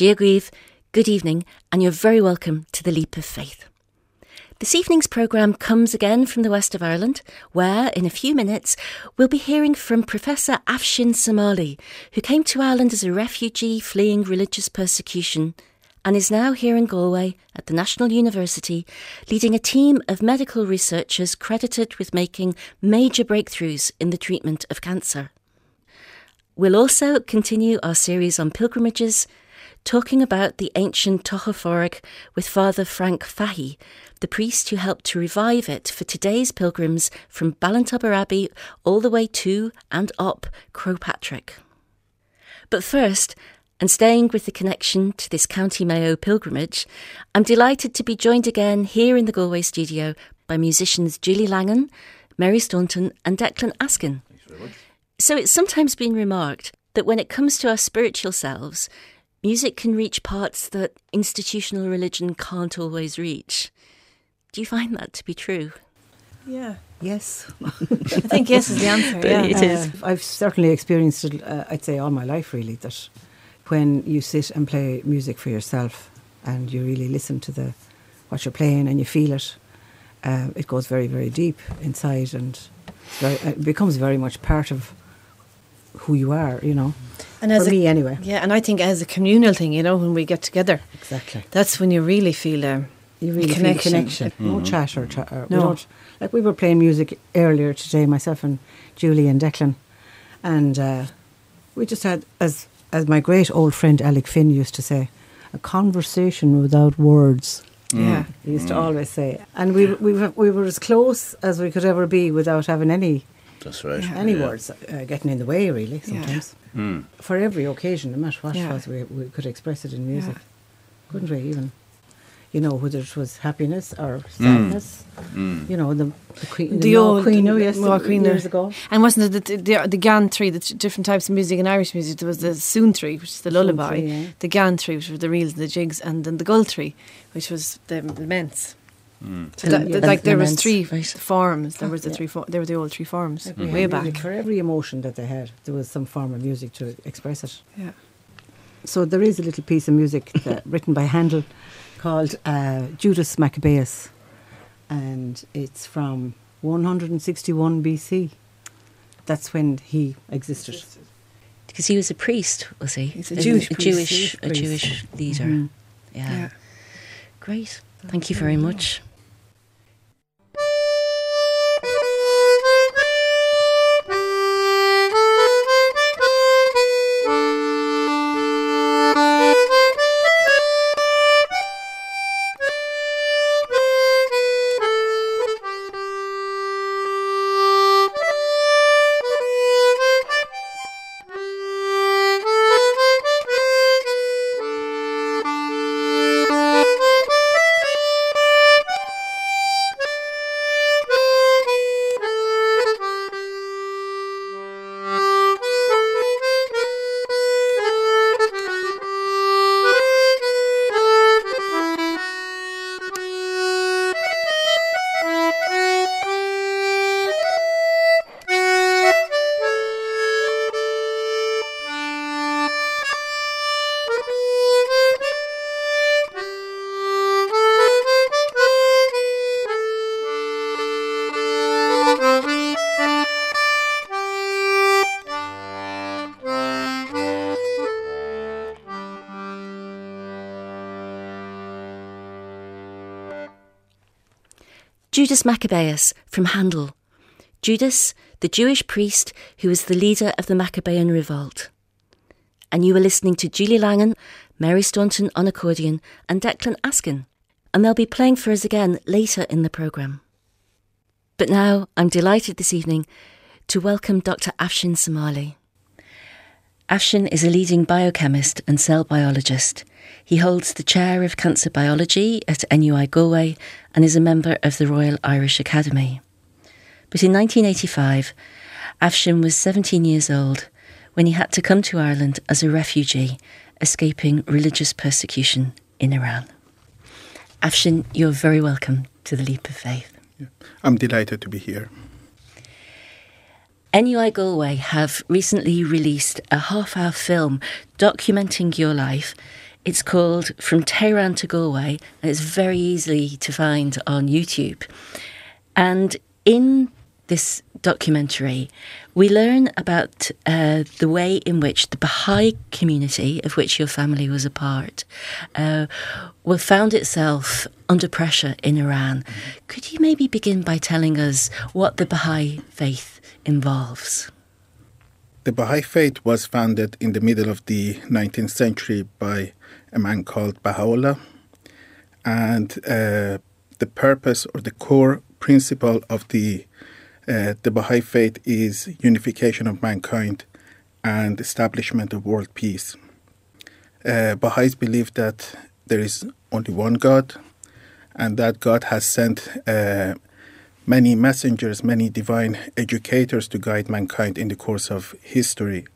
Diagweave, good evening, and you're very welcome to the Leap of Faith. This evening's programme comes again from the west of Ireland, where, in a few minutes, we'll be hearing from Professor Afshin Samali, who came to Ireland as a refugee fleeing religious persecution and is now here in Galway at the National University, leading a team of medical researchers credited with making major breakthroughs in the treatment of cancer. We'll also continue our series on pilgrimages, talking about the ancient Tochaforg with Father Frank Fahey, the priest who helped to revive it for today's pilgrims from Ballintubber Abbey all the way to and up Croagh Patrick. But first, and staying with the connection to this County Mayo pilgrimage, I'm delighted to be joined again here in the Galway studio by musicians Julie Langan, Mary Staunton, and Declan Askin. So it's sometimes been remarked that when it comes to our spiritual selves, music can reach parts that institutional religion can't always reach. Do you find that to be true? Yeah. Yes. I think yes is the answer. yeah. It is. Uh, I've certainly experienced it, uh, I'd say, all my life, really, that when you sit and play music for yourself and you really listen to the what you're playing and you feel it, uh, it goes very, very deep inside and very, it becomes very much part of who you are, you know. And as for a, me, anyway. Yeah, and I think as a communal thing, you know, when we get together, Exactly. that's when you really feel um, You really connection. feel connection. No chat or, cha- or we No. don't. Like we were playing music earlier today, myself and Julie and Declan, and uh, we just had, as as my great old friend Alec Finn used to say, a conversation without words. Yeah. He used to always say, and we we were, we were as close as we could ever be without having any That's right. any yeah. words uh, getting in the way. Really, Yeah. sometimes Mm. for every occasion, no matter what Yeah. it was, we we could express it in music, Yeah. couldn't we? Even, you know, whether it was happiness or sadness. Mm. You know, the the queen, The the old- queen, the- yes, Moa Queen, years ago. And wasn't it the, the, the geantraí, the t- different types of music in Irish music? There was the suantraí, which is the lullaby, tree, yeah. the geantraí, which were the reels and the jigs, and then the goltraí, which was the laments. Mm. So that, yeah. that- like there was three right. forms. There was the Yeah. three. For, there were the old three forms Every way music, back. For every emotion that they had, there was some form of music to express it. Yeah. So there is a little piece of music that, written by Handel called uh, Judas Maccabeus, and it's from 161 BC. That's when he existed. Because he was a priest, was he? He's a Jewish priest. Jewish, Jewish a priest. Jewish leader. Mhm. Yeah. Yeah. Great. Thank you very much. Judas Maccabeus from Handel. Judas, the Jewish priest who was the leader of the Maccabean revolt. And you were listening to Julie Langan, Mary Staunton on accordion, and Declan Askin. And they'll be playing for us again later in the programme. But now I'm delighted this evening to welcome Dr. Afshin Samali. Afshin is a leading biochemist and cell biologist. He holds the chair of cancer biology at NUI Galway and is a member of the Royal Irish Academy. But in 1985, Afshin was 17 years old when he had to come to Ireland as a refugee, escaping religious persecution in Iran. Afshin, you're very welcome to the Leap of Faith. I'm delighted to be here. NUI Galway have recently released a half hour film documenting your life It's called From Tehran to Galway, and it's very easy to find on YouTube. And in this documentary, we learn about uh, the way in which the Baha'i community, of which your family was a part, uh, found itself under pressure in Iran. Could you maybe begin by telling us what the Baha'i faith involves? The Baha'i faith was founded in the middle of the 19th century by a man called Baha'u'llah. And uh, the purpose or the core principle of the uh, the Baha'i faith is unification of mankind and establishment of world peace. Uh, Baha'is believe that there is only one God, and that God has sent uh, many messengers, many divine educators to guide mankind in the course of history.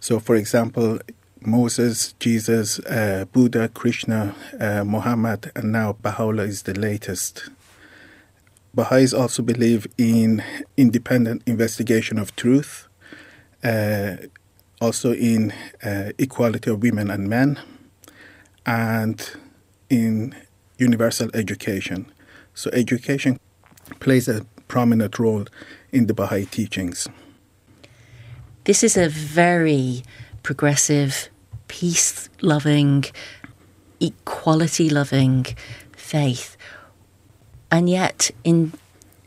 So, for example, Moses, Jesus, uh, Buddha, Krishna, uh, Muhammad, and now Baha'u'llah is the latest. Baha'is also believe in independent investigation of truth, uh, also in uh, equality of women and men, and in universal education. So, education plays a prominent role in the Baha'i teachings. This is a very progressive, peace loving, equality loving faith. And yet, in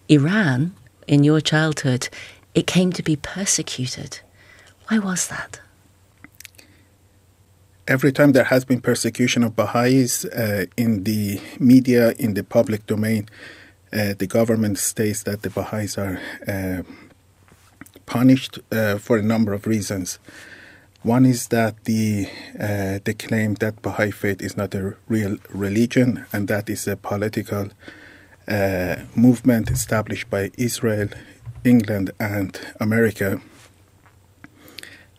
Iran, in your childhood, it came to be persecuted. Why was that? Every time there has been persecution of Baha'is uh, in the media, in the public domain, uh, the government states that the Baha'is are uh, punished uh, for a number of reasons. One is that the uh, they claim that Baha'i faith is not a real religion, and that is a political uh, movement established by Israel, England, and America,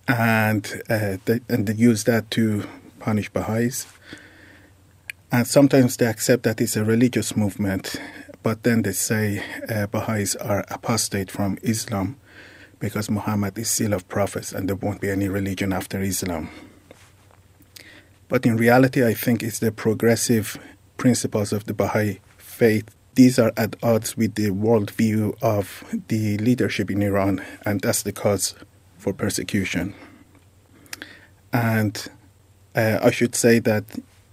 and uh, they, and they use that to punish Baha'is. And sometimes they accept that it's a religious movement, but then they say uh, Baha'is are apostate from Islam because Muhammad is seal of prophets and there won't be any religion after Islam. But in reality, I think it's the progressive principles of the Baha'i faith. These are at odds with the worldview of the leadership in Iran, and that's the cause for persecution. And uh, I should say that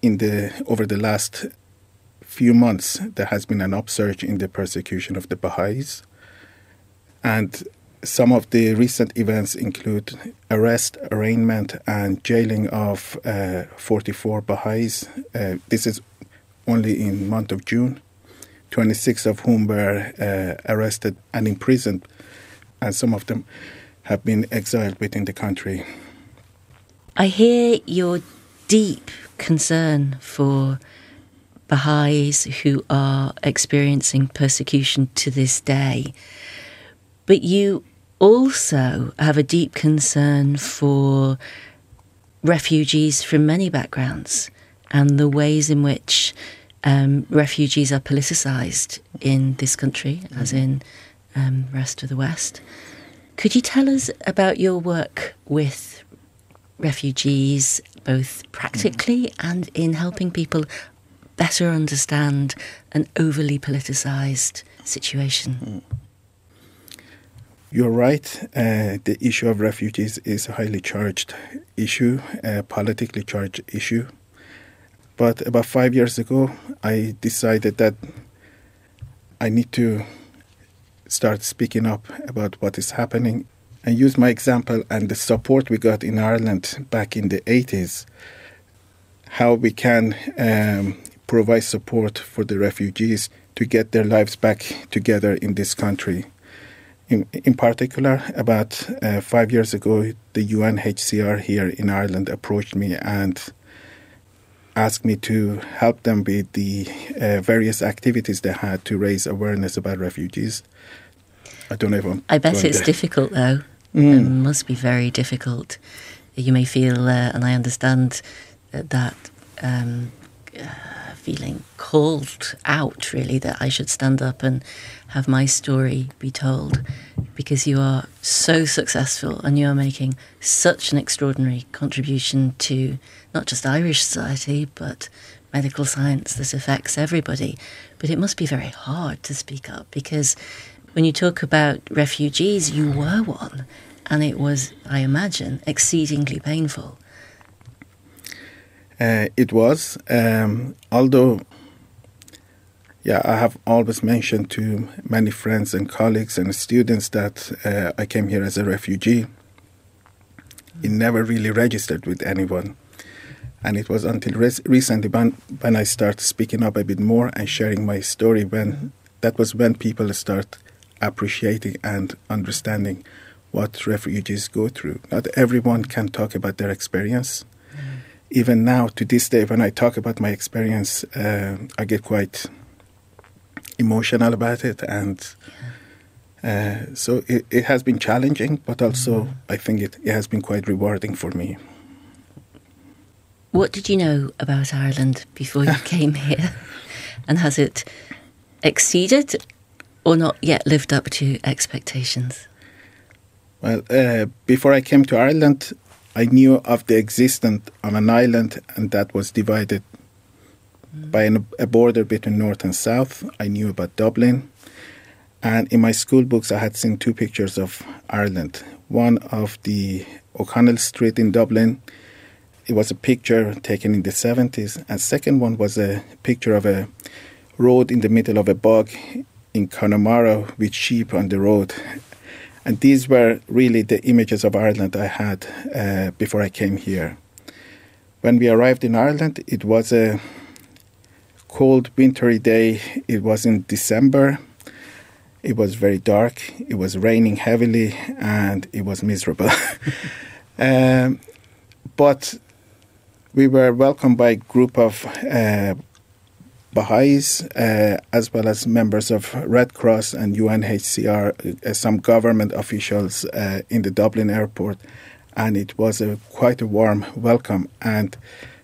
in the over the last few months, there has been an upsurge in the persecution of the Baha'is, and some of the recent events include arrest, arraignment, and jailing of uh, 44 Baha'is. Uh, this is only in month of June, 26 of whom were uh, arrested and imprisoned, and some of them have been exiled within the country. I hear your deep concern for Baha'is who are experiencing persecution to this day. But you also have a deep concern for refugees from many backgrounds and the ways in which um, refugees are politicised in this country, mm-hmm. as in um, rest of the West. Could you tell us about your work with refugees, both practically mm. and in helping people better understand an overly politicised situation? Mm. You're right. Uh, the issue of refugees is a highly charged issue, a politically charged issue. But about five years ago, I decided that I need to start speaking up about what is happening and use my example and the support we got in Ireland back in the 80s, how we can um, provide support for the refugees to get their lives back together in this country. In, in particular, about uh, five years ago, the UNHCR here in Ireland approached me and asked me to help them with the uh, various activities they had to raise awareness about refugees. I don't know if I'm. I bet it's difficult though. Mm. It must be very difficult. You may feel, uh, and I understand that um, uh, feeling called out, really, that I should stand up and have my story be told because you are so successful and you are making such an extraordinary contribution to not just Irish society, but medical science that affects everybody. But it must be very hard to speak up because when you talk about refugees, you were one, and it was, I imagine, exceedingly painful. Uh, it was, um, although, yeah, I have always mentioned to many friends and colleagues and students that uh, I came here as a refugee. It never really registered with anyone. And it was until res- recently when, when I started speaking up a bit more and sharing my story when that was when people start appreciating and understanding what refugees go through. Not everyone can talk about their experience even now to this day when i talk about my experience uh, i get quite emotional about it and uh, so it, it, has been challenging but also mm. i think it, it has been quite rewarding for me. What did you know about ireland before you came here? And has it exceeded or not yet lived up to expectations? Well uh, before i came to ireland I knew of the existence of an island, and that was divided mm. by an, a border between north and south. I knew about Dublin, and in my school books, I had seen two pictures of Ireland. One of the O'Connell Street in Dublin. It was a picture taken in the 70s, and second one was a picture of a road in the middle of a bog in Connemara with sheep on the road and these were really the images of Ireland I had uh, before I came here. When we arrived in Ireland, it was a cold, wintry day. It was in December. It was very dark. It was raining heavily, and it was miserable. um, but we were welcomed by a group of uh, Baha'is, uh, as well as members of Red Cross and UNHCR, uh, some government officials uh, in the Dublin airport, and it was a, quite a warm welcome. And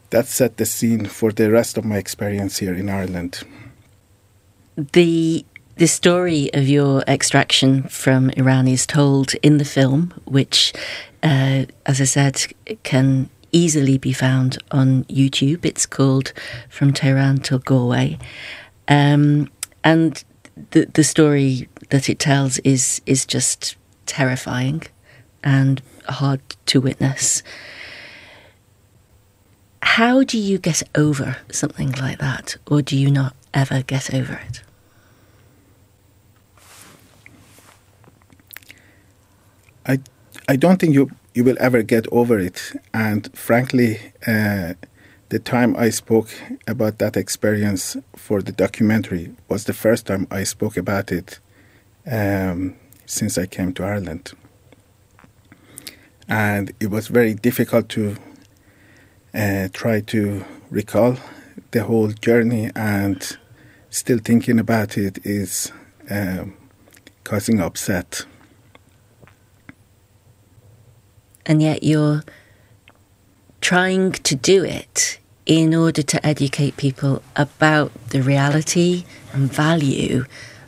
that set the scene for the rest of my experience here in Ireland. The the story of your extraction from Iran is told in the film, which, uh, as I said, can easily be found on YouTube. It's called From Tehran to Galway. Um, and the, the story that it tells is, is just terrifying and hard to witness. How do you get over something like that, or do you not ever get over it? I I don't think you you will ever get over it. And frankly, uh, the time I spoke about that experience for the documentary was the first time I spoke about it um, since I came to Ireland. And it was very difficult to uh, try to recall the whole journey, and still thinking about it is um, causing upset and yet you're trying to do it in order to educate people about the reality and value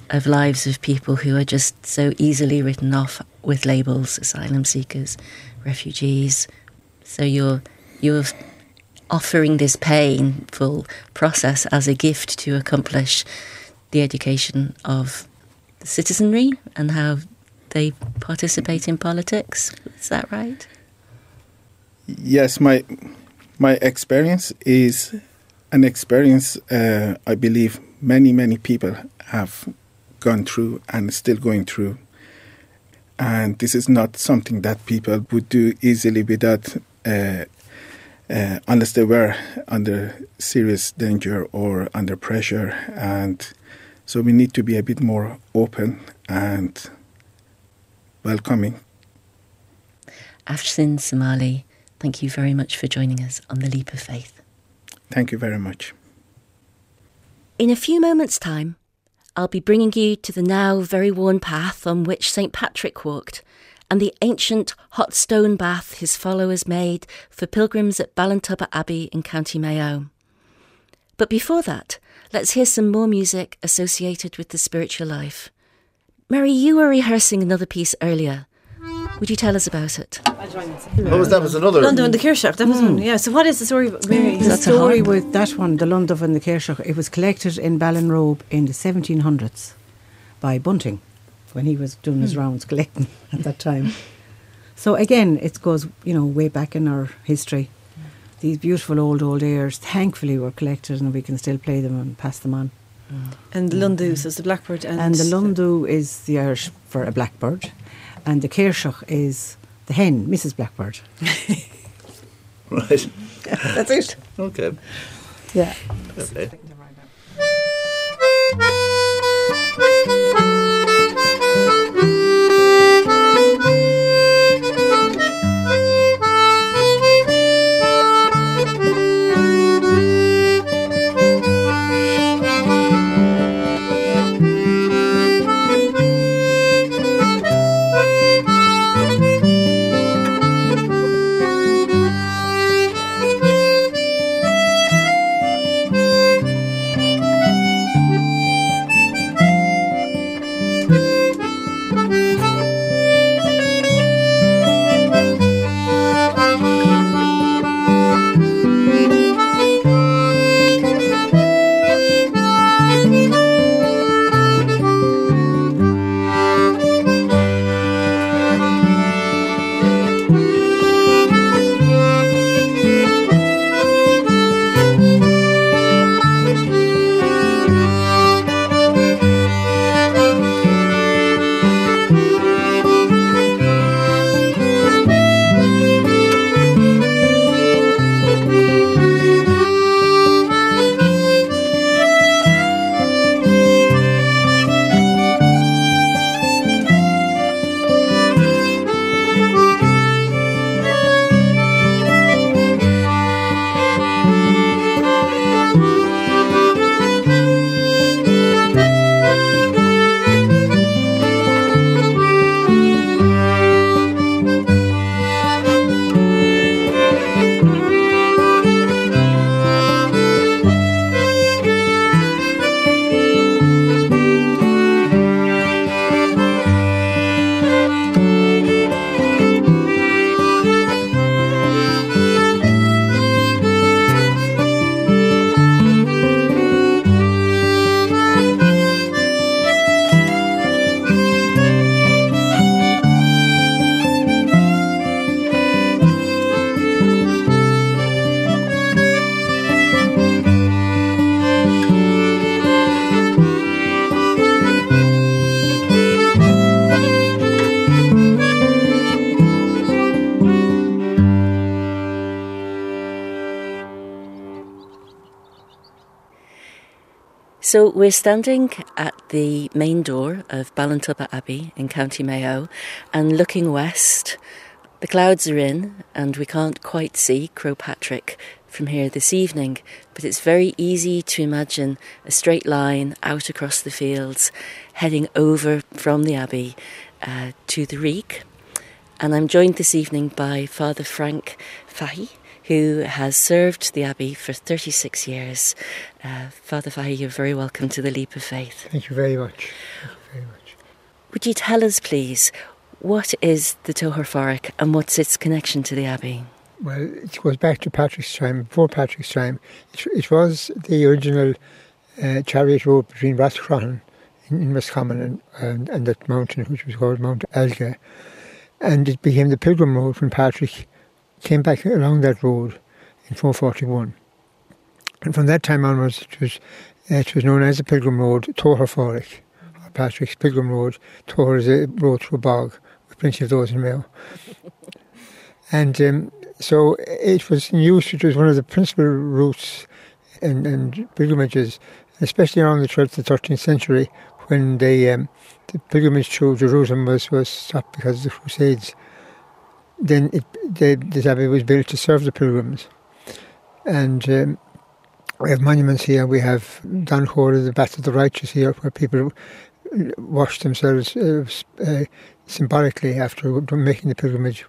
of lives of people who are just so easily written off with labels asylum seekers refugees so you're you're offering this painful process as a gift to accomplish the education of the citizenry and how they participate in politics. Is that right? Yes, my my experience is an experience uh, I believe many many people have gone through and still going through. And this is not something that people would do easily without, uh, uh, unless they were under serious danger or under pressure. And so we need to be a bit more open and welcoming. Afshin Samali, thank you very much for joining us on The Leap of Faith. Thank you very much. In a few moments' time, I'll be bringing you to the now very worn path on which St. Patrick walked and the ancient hot stone bath his followers made for pilgrims at Ballintubber Abbey in County Mayo. But before that, let's hear some more music associated with the spiritual life. Mary, you were rehearsing another piece earlier. Would you tell us about it? What was that? Was another London and the Kirchhoff. That was hmm. one. Yeah. So what is the story, about hmm. Mary? The That's story harp. with that one, the Lundov and the Kershaw, it was collected in Ballinrobe in the 1700s by Bunting when he was doing his hmm. rounds collecting at that time. So again, it goes, you know, way back in our history. These beautiful old, old airs, thankfully, were collected and we can still play them and pass them on. And Lundus is the blackbird. And, And the Lundu is the Irish for a blackbird, and the Kershaw is the hen, Mrs. Blackbird. Right. That's it. Okay. Yeah. Okay. So we're standing at the main door of Ballintubber Abbey in County Mayo and looking west. The clouds are in and we can't quite see Croagh Patrick from here this evening, but it's very easy to imagine a straight line out across the fields heading over from the Abbey uh, to the Reek. And I'm joined this evening by Father Frank Fahey, who has served the Abbey for 36 years. Uh, Father Fahey, you're very welcome to the Leap of Faith. Thank you very much. Thank you very much. Would you tell us, please, what is the Tohar and what's its connection to the Abbey? Well, it goes back to Patrick's time, before Patrick's time. It, it was the original uh, chariot road between Rathcroghan in, in Roscommon and, and, and that mountain, which was called Mount Elga. And it became the pilgrim road when Patrick came back along that road in 441. And from that time onwards, it was, it was known as the pilgrim road, Tohar Forric, or Patrick's pilgrim road. Tohar is a road through a bog, with plenty of those in Mayo. And um, so it was in use, it was one of the principal routes and, and pilgrimages, especially around the 12th and 13th century when they, um, the pilgrimage to Jerusalem was, was stopped because of the Crusades. Then it, the, this abbey was built to serve the pilgrims. And um, we have monuments here. We have Don Hora, the Bath of the Righteous here, where people wash themselves uh, uh, symbolically after making the pilgrimage.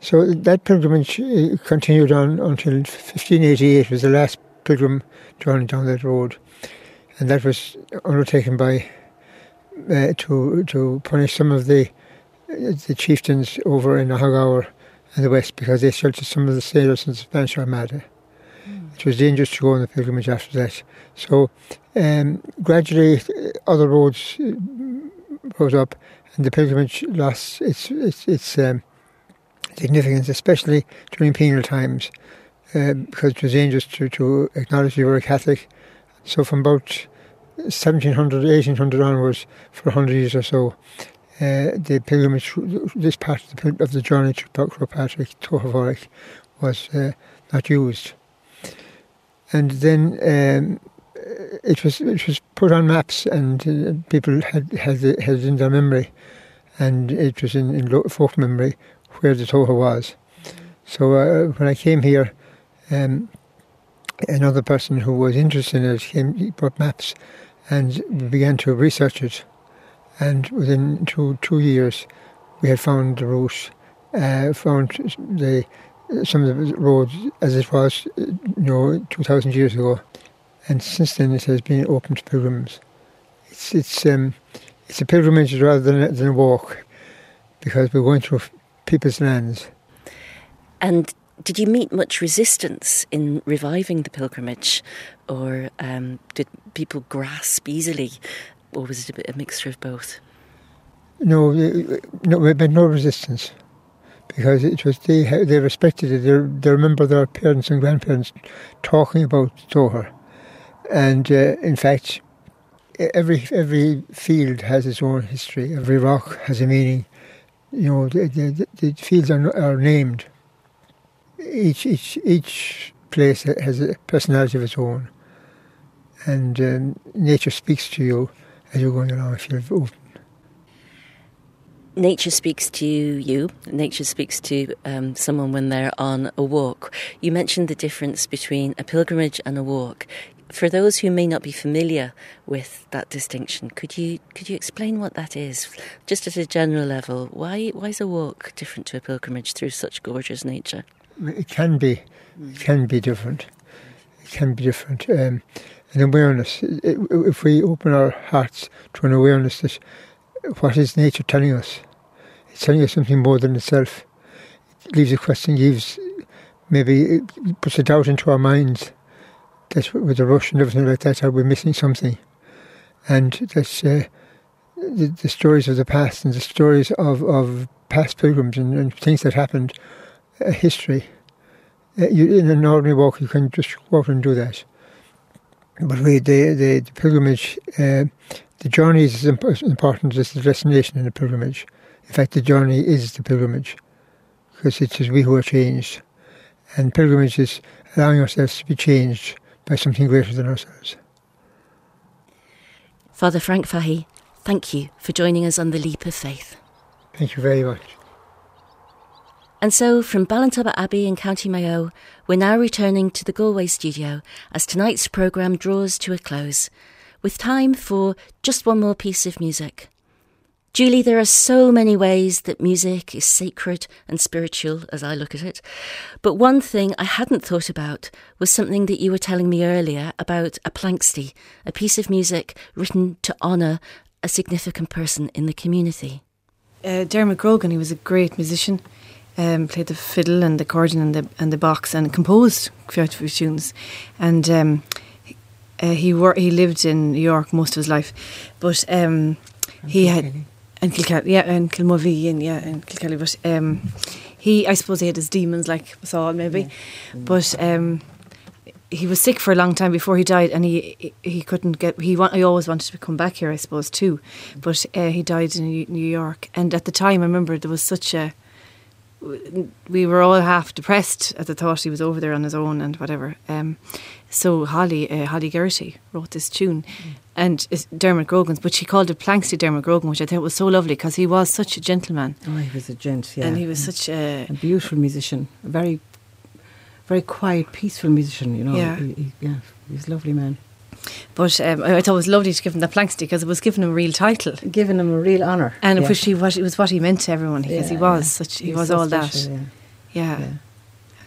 So that pilgrimage uh, continued on until 1588 was the last pilgrim journey down that road, and that was undertaken by uh, to to punish some of the the chieftains over in Aghagower in the west because they sheltered some of the sailors in the Spanish Armada. Mm. It was dangerous to go on the pilgrimage after that. So um, gradually, uh, other roads uh, rose up, and the pilgrimage lost its its, its um, significance, especially during penal times, uh, because it was dangerous to, to acknowledge you were a Catholic. So from about 1700, 1800 onwards, for 100 years or so, uh, the pilgrimage, this part of the, of the journey to Croagh-Patrick, Tochavorich, was uh, not used. And then um, it was it was put on maps, and uh, people had had it, had it in their memory, and it was in, in folk memory where the Tocha was. So uh, when I came here, um, another person who was interested in it came, he brought maps, and began to research it. And within two two years, we had found the route, uh, found the some of the roads as it was, you know, two thousand years ago, and since then it has been open to pilgrims. It's it's um, it's a pilgrimage rather than than a walk, because we're going through people's lands. And did you meet much resistance in reviving the pilgrimage, or um, did people grasp easily, or was it a, a mixture of both? No, no, we had no resistance because it was they they respected it. They, they remember their parents and grandparents talking about Toher, and uh, in fact, every every field has its own history. Every rock has a meaning. You know, the, the, the fields are, are named each each each place has a personality of its own, and um, nature speaks to you as you're going along. If you're open. Nature speaks to you. Nature speaks to um, someone when they're on a walk. You mentioned the difference between a pilgrimage and a walk. For those who may not be familiar with that distinction, could you could you explain what that is, just at a general level? Why why is a walk different to a pilgrimage through such gorgeous nature? it can be, it can be different. It can be different. Um, an awareness. If we open our hearts to an awareness that what is nature telling us, it's telling us something more than itself. It leaves a question, gives maybe it puts a doubt into our minds that with the rush and everything like that, are we missing something? And that's uh, the, the, stories of the past and the stories of, of past pilgrims and, and things that happened a history. Uh, you, in an ordinary walk, you can just walk and do that. But we, the, the, the pilgrimage, uh, the journey is as important as the destination in the pilgrimage. In fact, the journey is the pilgrimage because it is we who are changed. And pilgrimage is allowing ourselves to be changed by something greater than ourselves. Father Frank Fahey, thank you for joining us on the Leap of Faith. Thank you very much. And so, from Ballintubber Abbey in County Mayo, we're now returning to the Galway studio as tonight's programme draws to a close, with time for just one more piece of music. Julie, there are so many ways that music is sacred and spiritual as I look at it. But one thing I hadn't thought about was something that you were telling me earlier about a planxty, a piece of music written to honour a significant person in the community. Uh, Dermot Grogan, he was a great musician um, played the fiddle and the accordion and the and the box and composed quite a few tunes, and um, uh, he wor- he lived in New York most of his life, but um, he had and Kilkelly, yeah, and Kilmovee, and yeah, and Kilkelly, but um, he, I suppose, he had his demons like us all, maybe, yeah. but um, he was sick for a long time before he died, and he he couldn't get. He want, he always wanted to come back here, I suppose, too, but uh, he died in New York, and at the time, I remember there was such a we were all half depressed at the thought he was over there on his own and whatever. Um, so Holly uh, Holly Geraghty wrote this tune, mm. and it's Dermot Grogan's, but she called it Planxty Dermot Grogan, which I thought was so lovely because he was such a gentleman. Oh, he was a gent, yeah, and he was such a, a beautiful musician, a very, very quiet, peaceful musician. You know, yeah, he, he, yeah, he's a lovely man. But um, I thought it was lovely to give him the Planxty because it was giving him a real title, giving him a real honour, and yeah. it, was, it was what he meant to everyone because yeah, he was yeah. such he, he was, was, all special, that. Yeah.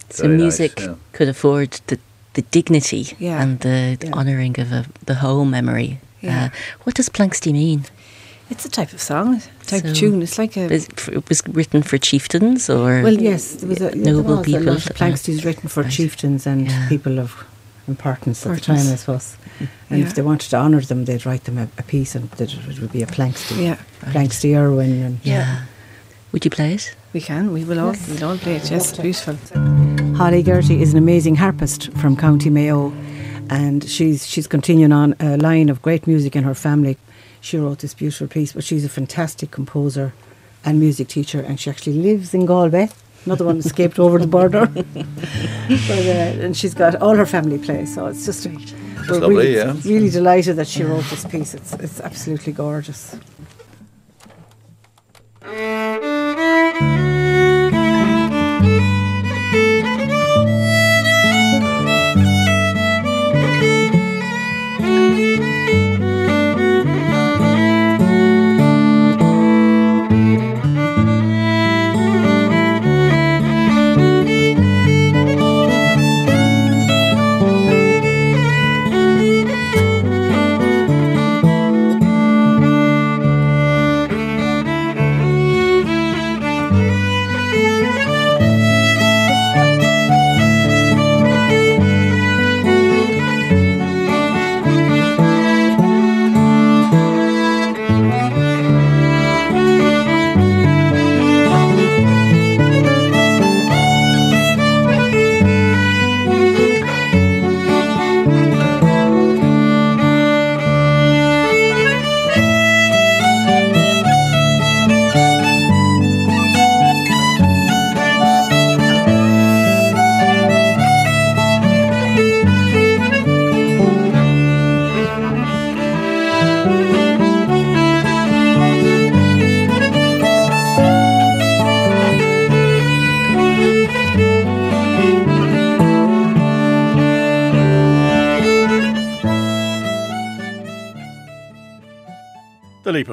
So music nice, could afford the the dignity Yeah. and the Yeah. honouring of a, the whole memory. Yeah. Uh, what does Planxty mean? It's a type of song, type So- of tune. It's like a. Is it, was written for chieftains or Well, yes, there was a, Noble there was people a lot of that- Planxties written for Right. chieftains and Yeah. people of importance at the Importance. time, I suppose. And Yeah. if they wanted to honour them, they'd write them a, a piece and that it would be a Planxty. yeah, Planxty Irwin and yeah. Would you play it? we can. We will all. We'll all play it. Yes, beautiful. Holly Geraghty is an amazing harpist from County Mayo, and she's she's continuing on a line of great music in her family. She wrote this beautiful piece, but she's a fantastic composer and music teacher, and she actually lives in Galway. Another one escaped over the border, but, uh, and she's got all her family play. So it's just a, we're lovely, really, yeah. really delighted that she wrote this piece. It's it's absolutely gorgeous.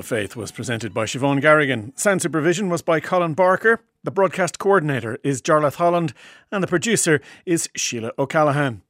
Faith was presented by Siobhan Garrigan. Sound supervision was by Colin Barker. The broadcast coordinator is Jarlath Holland. And the producer is Sheila O'Callaghan.